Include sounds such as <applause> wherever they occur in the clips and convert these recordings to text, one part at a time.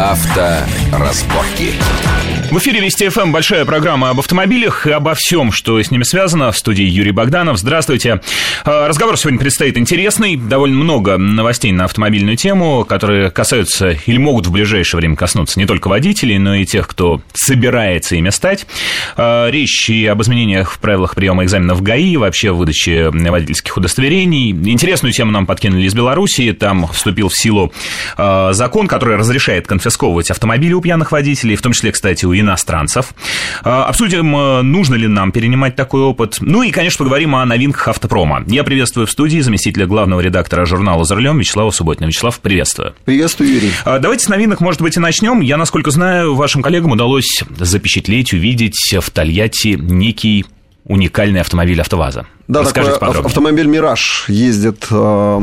Авторазборки. В эфире Вести ФМ большая программа об автомобилях и обо всем, что с ними связано. В студии Юрий Богданов. Здравствуйте. А, разговор сегодня предстоит интересный. Довольно много новостей на автомобильную тему, которые касаются или могут в ближайшее время коснуться не только водителей, но и тех, кто собирается ими стать. А, речь и об изменениях в правилах приема экзаменов ГАИ, вообще выдаче водительских удостоверений. Интересную тему нам подкинули из Беларуси. Там вступил в силу а, закон, который разрешает конфисковывать автомобили у пьяных водителей, в том числе, кстати, у иностранцев. А, обсудим, э, нужно ли нам перенимать такой опыт. Ну и, конечно, поговорим о новинках автопрома. Я приветствую в студии заместителя главного редактора журнала «За рулем» Вячеслава Субботина. Вячеслав, приветствую. Приветствую, Юрий. А, давайте с новинок, может быть, и начнем. Я, насколько знаю, вашим коллегам удалось запечатлеть, увидеть в Тольятти некий уникальный автомобиль АвтоВАЗа. Да, Расскажите такой подробнее. автомобиль «Мираж» ездит э,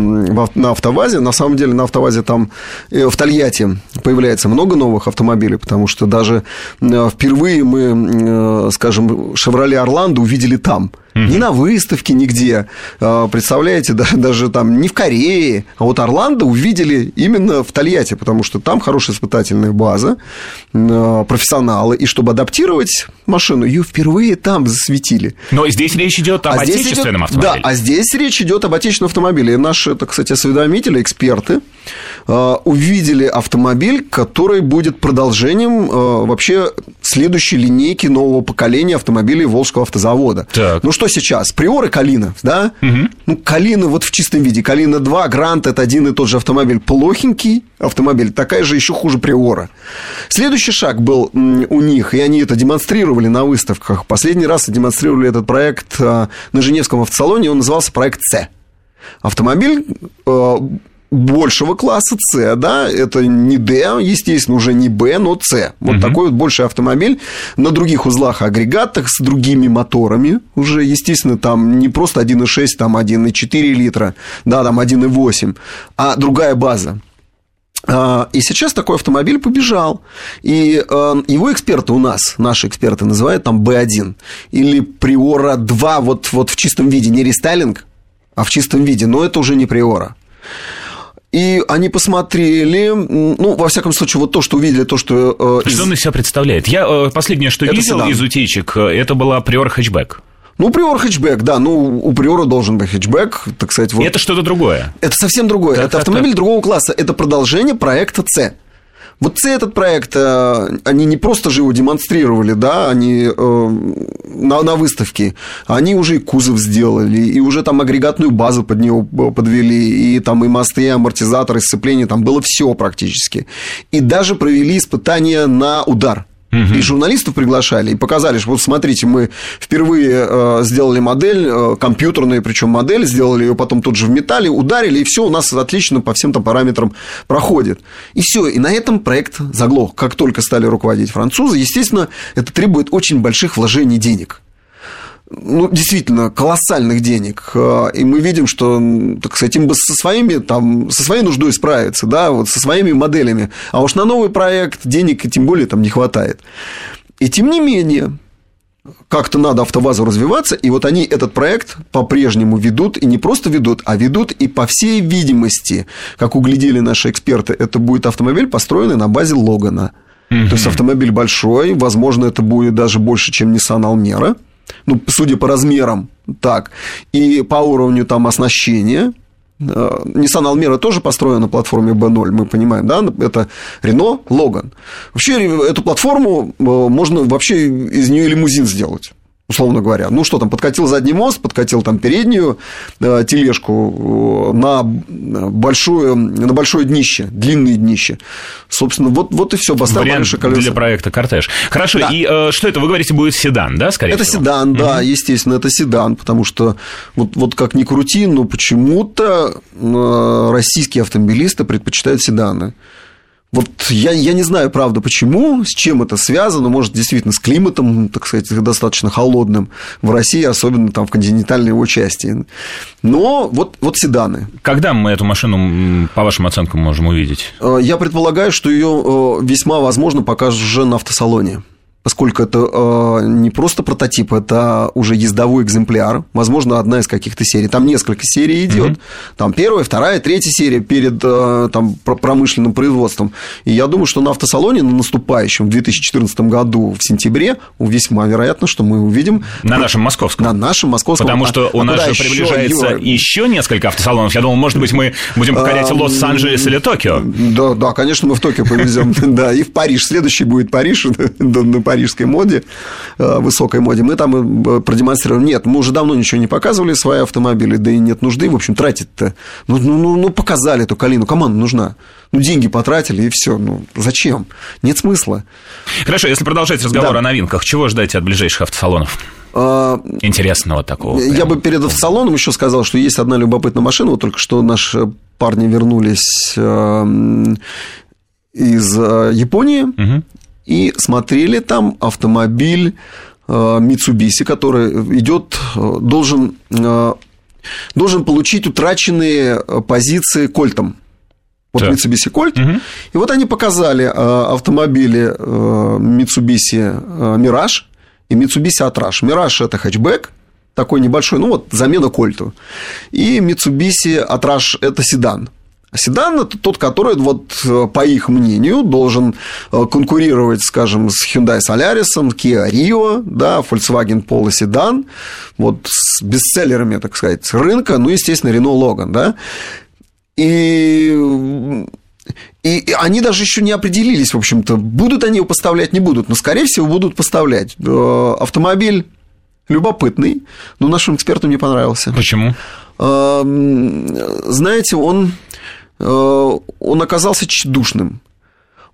на «АвтоВАЗе». На самом деле на «АвтоВАЗе» там э, в Тольятти появляется много новых автомобилей, потому что даже э, впервые мы, скажем, «Шевроле Орландо» увидели там – Угу. Ни на выставке, нигде. А, представляете, да, <laughs> даже там не в Корее, а вот Орландо увидели именно в Тольятти, потому что там хорошая испытательная база, а, профессионалы, и чтобы адаптировать машину, ее впервые там засветили. Но здесь речь идет об а отечественном идет, автомобиле. Да, а здесь речь идет об отечественном автомобиле. И наши, это, кстати, осведомители, эксперты, увидели автомобиль, который будет продолжением вообще следующей линейки нового поколения автомобилей Волжского автозавода. Так. Ну что сейчас? Приоры Калина, да? Угу. Ну, Калина вот в чистом виде. Калина 2, Грант – это один и тот же автомобиль. Плохенький автомобиль, такая же еще хуже Приора. Следующий шаг был у них, и они это демонстрировали на выставках. Последний раз демонстрировали этот проект а, на Женевском автосалоне, он назывался проект «С». Автомобиль большего класса С, да, это не D, естественно, уже не B, но C. Вот угу. такой вот больший автомобиль на других узлах агрегатах с другими моторами уже, естественно, там не просто 1,6, там 1,4 литра, да, там 1,8, а другая база. А, и сейчас такой автомобиль побежал. И э, его эксперты у нас, наши эксперты, называют там B1 или Приора 2 вот, вот в чистом виде, не рестайлинг, а в чистом виде, но это уже не Приора. И они посмотрели, ну, во всяком случае, вот то, что увидели, то, что... Э, из... Что он из себя представляет? Я э, последнее, что это видел седан. из утечек, э, это была Приор хэтчбэк. Ну, приор хэтчбэк, да. Ну, у приора должен быть хэтчбэк, так сказать. Вот. Это что-то другое. Это совсем другое. Так, это так, автомобиль так. другого класса. Это продолжение проекта С. Вот этот проект, э, они не просто же его демонстрировали, да, они э, на, на выставке, они уже и кузов сделали, и уже там агрегатную базу под него подвели, и там и мосты, и амортизаторы, и сцепление, там было все практически. И даже провели испытания на удар. Угу. И журналистов приглашали и показали, что вот смотрите, мы впервые э, сделали модель, э, компьютерную, причем модель, сделали ее потом тут же в металле, ударили, и все у нас отлично по всем там параметрам проходит. И все, и на этом проект заглох. Как только стали руководить французы, естественно, это требует очень больших вложений денег ну, действительно, колоссальных денег. А, и мы видим, что, так сказать, им бы со своими, там, со своей нуждой справиться, да, вот со своими моделями. А уж на новый проект денег тем более там не хватает. И тем не менее, как-то надо АвтоВАЗу развиваться, и вот они этот проект по-прежнему ведут, и не просто ведут, а ведут, и по всей видимости, как углядели наши эксперты, это будет автомобиль, построенный на базе Логана. Mm-hmm. То есть автомобиль большой, возможно, это будет даже больше, чем Nissan Almera ну, судя по размерам, так, и по уровню там оснащения, э, Nissan Almera тоже построена на платформе B0, мы понимаем, да, это Renault Logan. Вообще эту платформу э, можно вообще из нее лимузин сделать условно говоря. Ну что там, подкатил задний мост, подкатил там переднюю э, тележку э, на большое, на большое днище, длинное днище. Собственно, вот, вот и все, поставил Вариант колеса. для проекта «Кортеж». Хорошо, да. и э, что это, вы говорите, будет седан, да, скорее это всего? Это седан, да, угу. естественно, это седан, потому что вот, вот как ни крути, но почему-то э, российские автомобилисты предпочитают седаны. Вот я, я не знаю, правда, почему, с чем это связано, может, действительно с климатом, так сказать, достаточно холодным в России, особенно там в континентальной его части. Но вот, вот седаны. Когда мы эту машину, по вашим оценкам, можем увидеть? Э, я предполагаю, что ее э, весьма возможно покажут уже на автосалоне. Поскольку это э, не просто прототип, это уже ездовой экземпляр, возможно, одна из каких-то серий. Там несколько серий идет. Mm-hmm. Там первая, вторая, третья серия перед э, там, промышленным производством. И я думаю, что на автосалоне на наступающем в 2014 году в сентябре весьма вероятно, что мы увидим... На нашем московском. На нашем московском. Потому что а, у нас же приближается еще, еще несколько автосалонов. Я думал, может быть, мы будем покорять Лос-Анджелес или Токио. Да, да, конечно, мы в Токио повезем. <laughs> Да, и в Париж. Следующий будет Париж, <laughs> на парижской моде, э, высокой моде, мы там э, продемонстрируем. Нет, мы уже давно ничего не показывали, свои автомобили, да и нет нужды, в общем, тратить-то. Ну, ну, ну, ну показали эту калину, команда нужна. Ну, деньги потратили, и все. Ну, зачем? Нет смысла. Хорошо, если продолжать разговор да. о новинках, чего ждать от ближайших автосалонов? А, Интересного такого. Я прям. бы перед автосалоном еще сказал, что есть одна любопытная машина. Вот только что наши парни вернулись эм, из э, Японии. Угу и смотрели там автомобиль э, Mitsubishi, который идет, э, должен, э, должен получить утраченные позиции Кольтом. Вот так. Mitsubishi Colt. Угу. И вот они показали автомобили Mitsubishi Mirage и Mitsubishi Attrash. Mirage – это хэтчбэк, такой небольшой, ну вот замена Кольту. И Mitsubishi Attrash – это седан. Седан – это тот, который, вот, э, по их мнению, должен э, конкурировать, скажем, с Hyundai Solaris, Kia Rio, да, Volkswagen Polo седан, вот, с бестселлерами, так сказать, рынка, ну, естественно, Renault Logan, да. И и они даже еще не определились, в общем-то, будут они его поставлять, не будут, но, скорее всего, будут поставлять. Э, автомобиль любопытный, но нашим экспертам не понравился. Почему? Знаете, он он оказался тщедушным.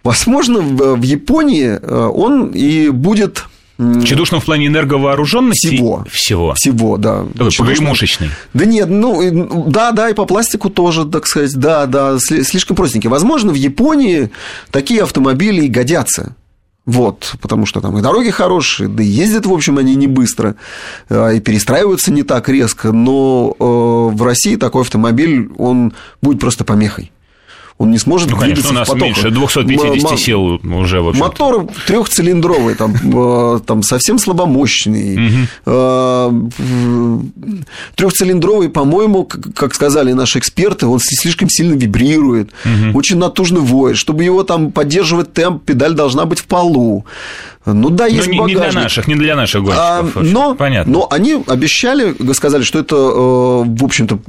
Возможно, в Японии э, он и будет Чедушным в плане энерговооруженности? Всего. Всего. Всего, да. Такой погремушечный. Да нет, ну, да, да, и по пластику тоже, так сказать, да, да, слишком простенький. Возможно, в Японии такие автомобили и годятся. Вот, потому что там и дороги хорошие, да и ездят, в общем, они не быстро, э, и перестраиваются не так резко, но э, в России такой автомобиль, он будет просто помехой он не сможет ну, конечно, у нас в меньше 250 М- сил уже, в общем Мотор трехцилиндровый, там, <laughs> э, там совсем слабомощный. Э, трехцилиндровый, по-моему, как сказали наши эксперты, он слишком сильно вибрирует, очень натужно воет. Чтобы его там поддерживать темп, педаль должна быть в полу. Ну да, есть но не, не для наших, не для наших гонщиков. А, но, Понятно. но они обещали, сказали, что это, э, в общем-то,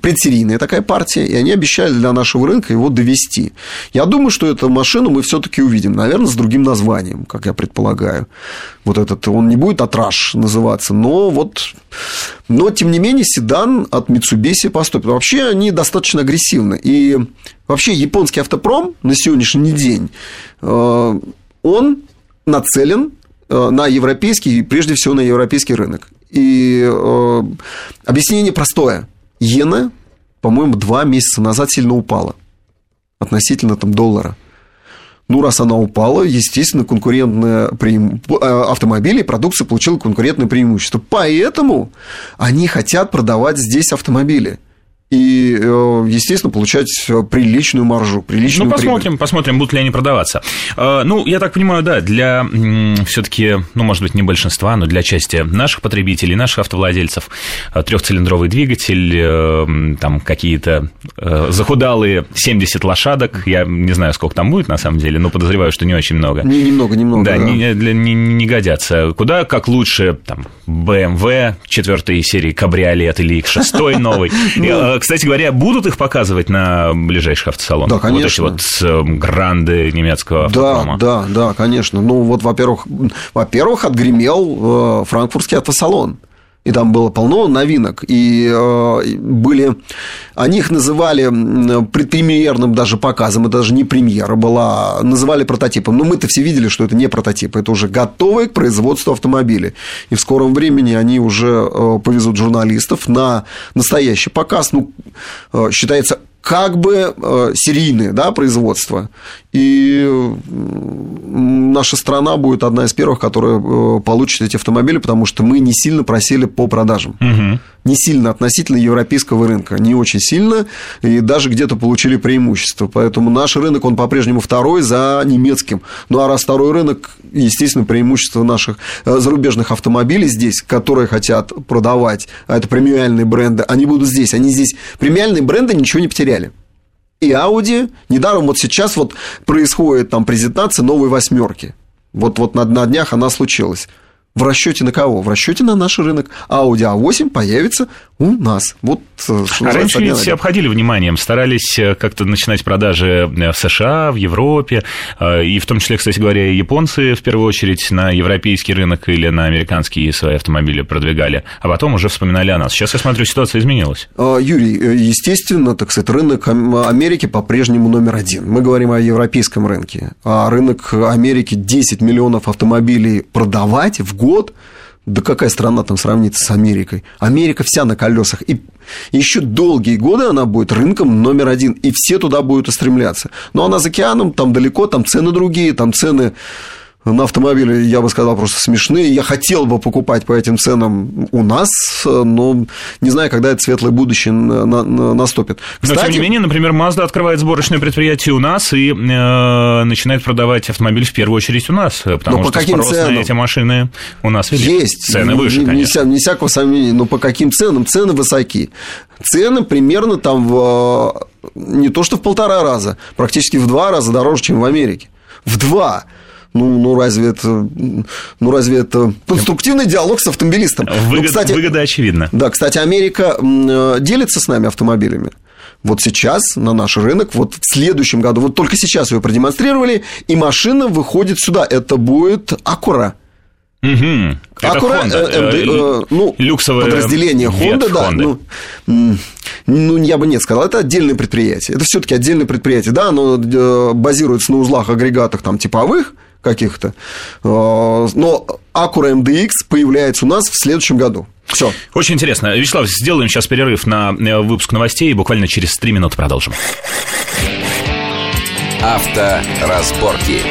предсерийная такая партия, и они обещали для нашего рынка его довести. Я думаю, что эту машину мы все-таки увидим, наверное, с другим названием, как я предполагаю. Вот этот, он не будет Атраш называться, но вот, но тем не менее седан от Mitsubishi поступит. Вообще они достаточно агрессивны, и вообще японский автопром на сегодняшний день э, он нацелен э, на европейский, прежде всего на европейский рынок. И э, объяснение простое. Иена, по-моему, два месяца назад сильно упала относительно там, доллара. Ну, раз она упала, естественно, конкурентные преим... Э, автомобили и продукция получила конкурентное преимущество. Поэтому они хотят продавать здесь автомобили и, э, естественно, получать приличную маржу, приличную Ну, посмотрим, прибыль. посмотрим, будут ли они продаваться. Э, ну, я так понимаю, да, для все таки ну, может быть, не большинства, но для части наших потребителей, наших автовладельцев, э, трехцилиндровый двигатель, там какие-то захудалые 70 лошадок, я не знаю, сколько там будет, на самом деле, но подозреваю, что не очень много. Не, немного, немного, да. да. Не, не, не годятся. Куда как лучше, там, BMW, четвертой серии кабриолет или X6 новый, <laughs> ну, кстати говоря, будут их показывать на ближайших автосалонах? Да, конечно. Вот эти вот эм, гранды немецкого автопрома. Да, да, да, конечно. Ну, вот, во-первых, во-первых, отгремел э, франкфуртский автосалон и там было полно новинок, и э, были, они их называли предпремьерным даже показом, это даже не премьера была, называли прототипом, но мы-то все видели, что это не прототип, это уже готовые к производству автомобили, и в скором времени они уже э, повезут журналистов на настоящий показ, ну, э, считается как бы э, серийное да, производство. И наша страна будет одна из первых, которая э, получит эти автомобили, потому что мы не сильно просили по продажам. Угу. Не сильно относительно европейского рынка, не очень сильно, и даже где-то получили преимущество. Поэтому наш рынок, он по-прежнему второй за немецким. Ну, а раз второй рынок, естественно, преимущество наших э, зарубежных автомобилей здесь, которые хотят продавать, а это премиальные бренды, они будут здесь. Они здесь, премиальные бренды ничего не потеряли и Audi. Недаром вот сейчас вот происходит там презентация новой восьмерки. Вот, вот на, на днях она случилась. В расчете на кого? В расчете на наш рынок. Audi A8 появится у нас. Вот, э, а раньше ведь все обходили вниманием, старались э, как-то начинать продажи э, в США, в Европе, и в том числе, кстати говоря, и японцы в первую очередь на европейский рынок или на американские свои автомобили продвигали, а потом уже вспоминали о нас. Сейчас, я смотрю, ситуация изменилась. Юрий, естественно, так сказать, рынок Америки по-прежнему номер один. Мы говорим о европейском рынке, а рынок Америки 10 миллионов автомобилей продавать в год год, да какая страна там сравнится с Америкой? Америка вся на колесах. И еще долгие годы она будет рынком номер один. И все туда будут устремляться. Но она за океаном, там далеко, там цены другие, там цены на автомобили, я бы сказал, просто смешные. Я хотел бы покупать по этим ценам у нас, но не знаю, когда это светлое будущее на, на, наступит. Кстати, но, тем не менее, например, Mazda открывает сборочное предприятие у нас и э, начинает продавать автомобиль в первую очередь у нас, потому что по каким спрос ценам? на эти машины у нас велик. Есть. Цены выше, не, конечно. Не, не всякого сомнения, но по каким ценам? Цены высоки. Цены примерно там в, не то что в полтора раза, практически в два раза дороже, чем в Америке. В два. Ну, ну разве это, ну разве это конструктивный диалог с автомобилистом? Выгод, ну, кстати, выгода очевидна. Да, кстати, Америка э, делится с нами автомобилями. Вот сейчас на наш рынок, вот в следующем году, вот только сейчас ее продемонстрировали, и машина выходит сюда. Это будет Акура. Угу. Акура, э, э, э, ну, люксовое подразделение Honda, да. Honda. Ну, ну, я бы нет сказал, это отдельное предприятие. Это все-таки отдельное предприятие. Да, оно базируется на узлах, агрегатах там типовых, каких-то. А, но Acura MDX появляется у нас в следующем году. Все. Очень интересно. Вячеслав, сделаем сейчас перерыв на э, выпуск новостей и буквально через три минуты продолжим. Авторазборки.